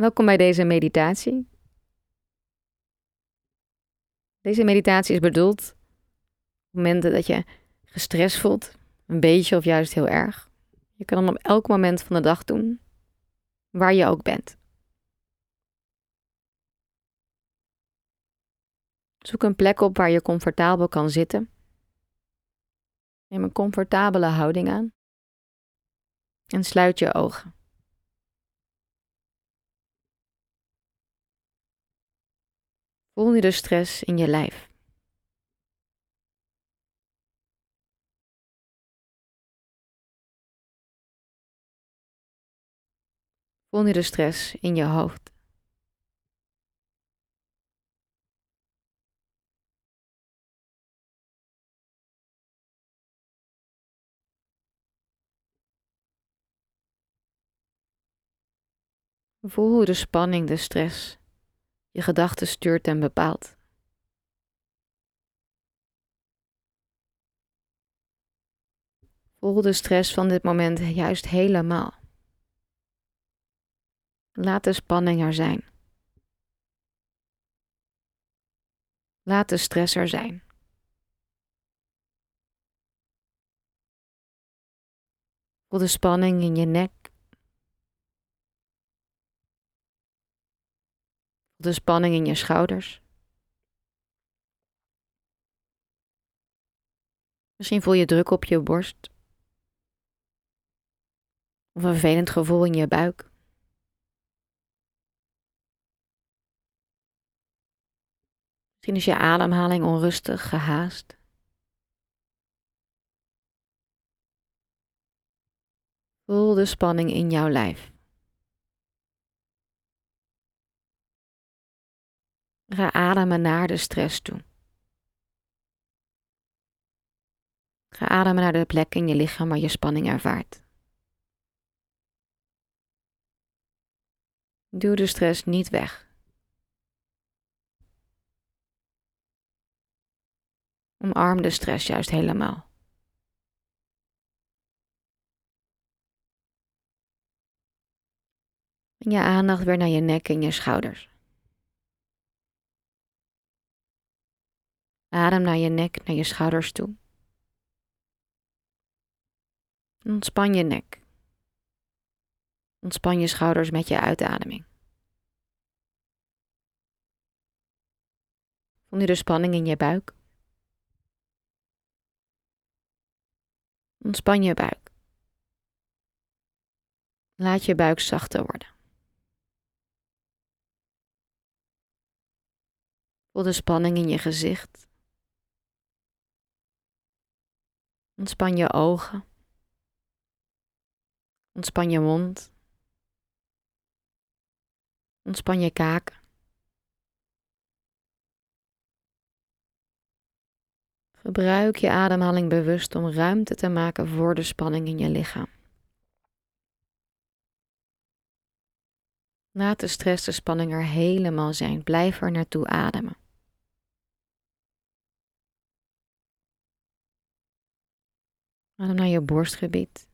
Welkom bij deze meditatie. Deze meditatie is bedoeld op momenten dat je gestrest voelt, een beetje of juist heel erg. Je kan hem op elk moment van de dag doen, waar je ook bent. Zoek een plek op waar je comfortabel kan zitten. Neem een comfortabele houding aan en sluit je ogen. Voel nu de stress in je lijf. Voel nu de stress in je hoofd. Voel hoe de spanning, de stress je gedachten stuurt en bepaalt. Voel de stress van dit moment juist helemaal. Laat de spanning er zijn. Laat de stress er zijn. Voel de spanning in je nek. De spanning in je schouders. Misschien voel je druk op je borst. Of een vervelend gevoel in je buik. Misschien is je ademhaling onrustig, gehaast. Voel de spanning in jouw lijf. Ademen naar de stress toe. Ga ademen naar de plek in je lichaam waar je spanning ervaart. Duw de stress niet weg. Omarm de stress juist helemaal. En je aandacht weer naar je nek en je schouders. Adem naar je nek, naar je schouders toe. Ontspan je nek. Ontspan je schouders met je uitademing. Voel nu de spanning in je buik. Ontspan je buik. Laat je buik zachter worden. Voel de spanning in je gezicht. Ontspan je ogen. Ontspan je mond. Ontspan je kaken. Gebruik je ademhaling bewust om ruimte te maken voor de spanning in je lichaam. Laat de stress, de spanning er helemaal zijn. Blijf er naartoe ademen. Adem naar je borstgebied.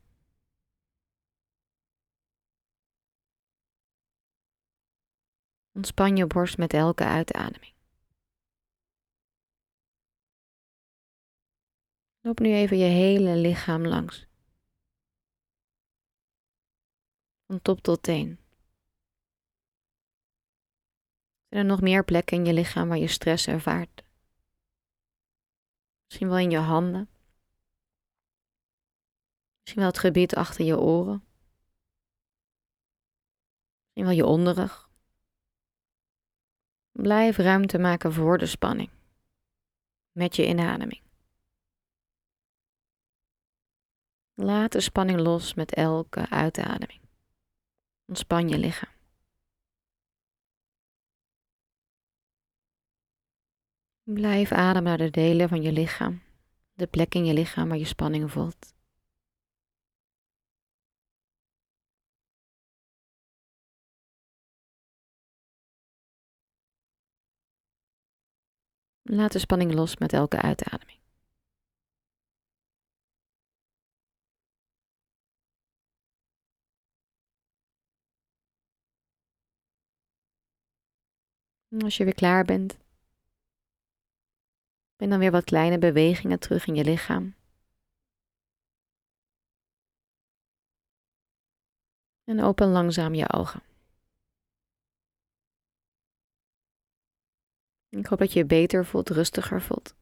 Ontspan je borst met elke uitademing. Loop nu even je hele lichaam langs. Van top tot teen. Zijn er nog meer plekken in je lichaam waar je stress ervaart? Misschien wel in je handen. Misschien wel het gebied achter je oren. Misschien wel je onderrug. Blijf ruimte maken voor de spanning. Met je inademing. Laat de spanning los met elke uitademing. Ontspan je lichaam. Blijf ademen naar de delen van je lichaam, de plek in je lichaam waar je spanning voelt. Laat de spanning los met elke uitademing. Als je weer klaar bent, ben dan weer wat kleine bewegingen terug in je lichaam. En open langzaam je ogen. Ik hoop dat je je beter voelt, rustiger voelt.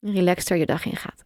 Relaxter je dag ingaat.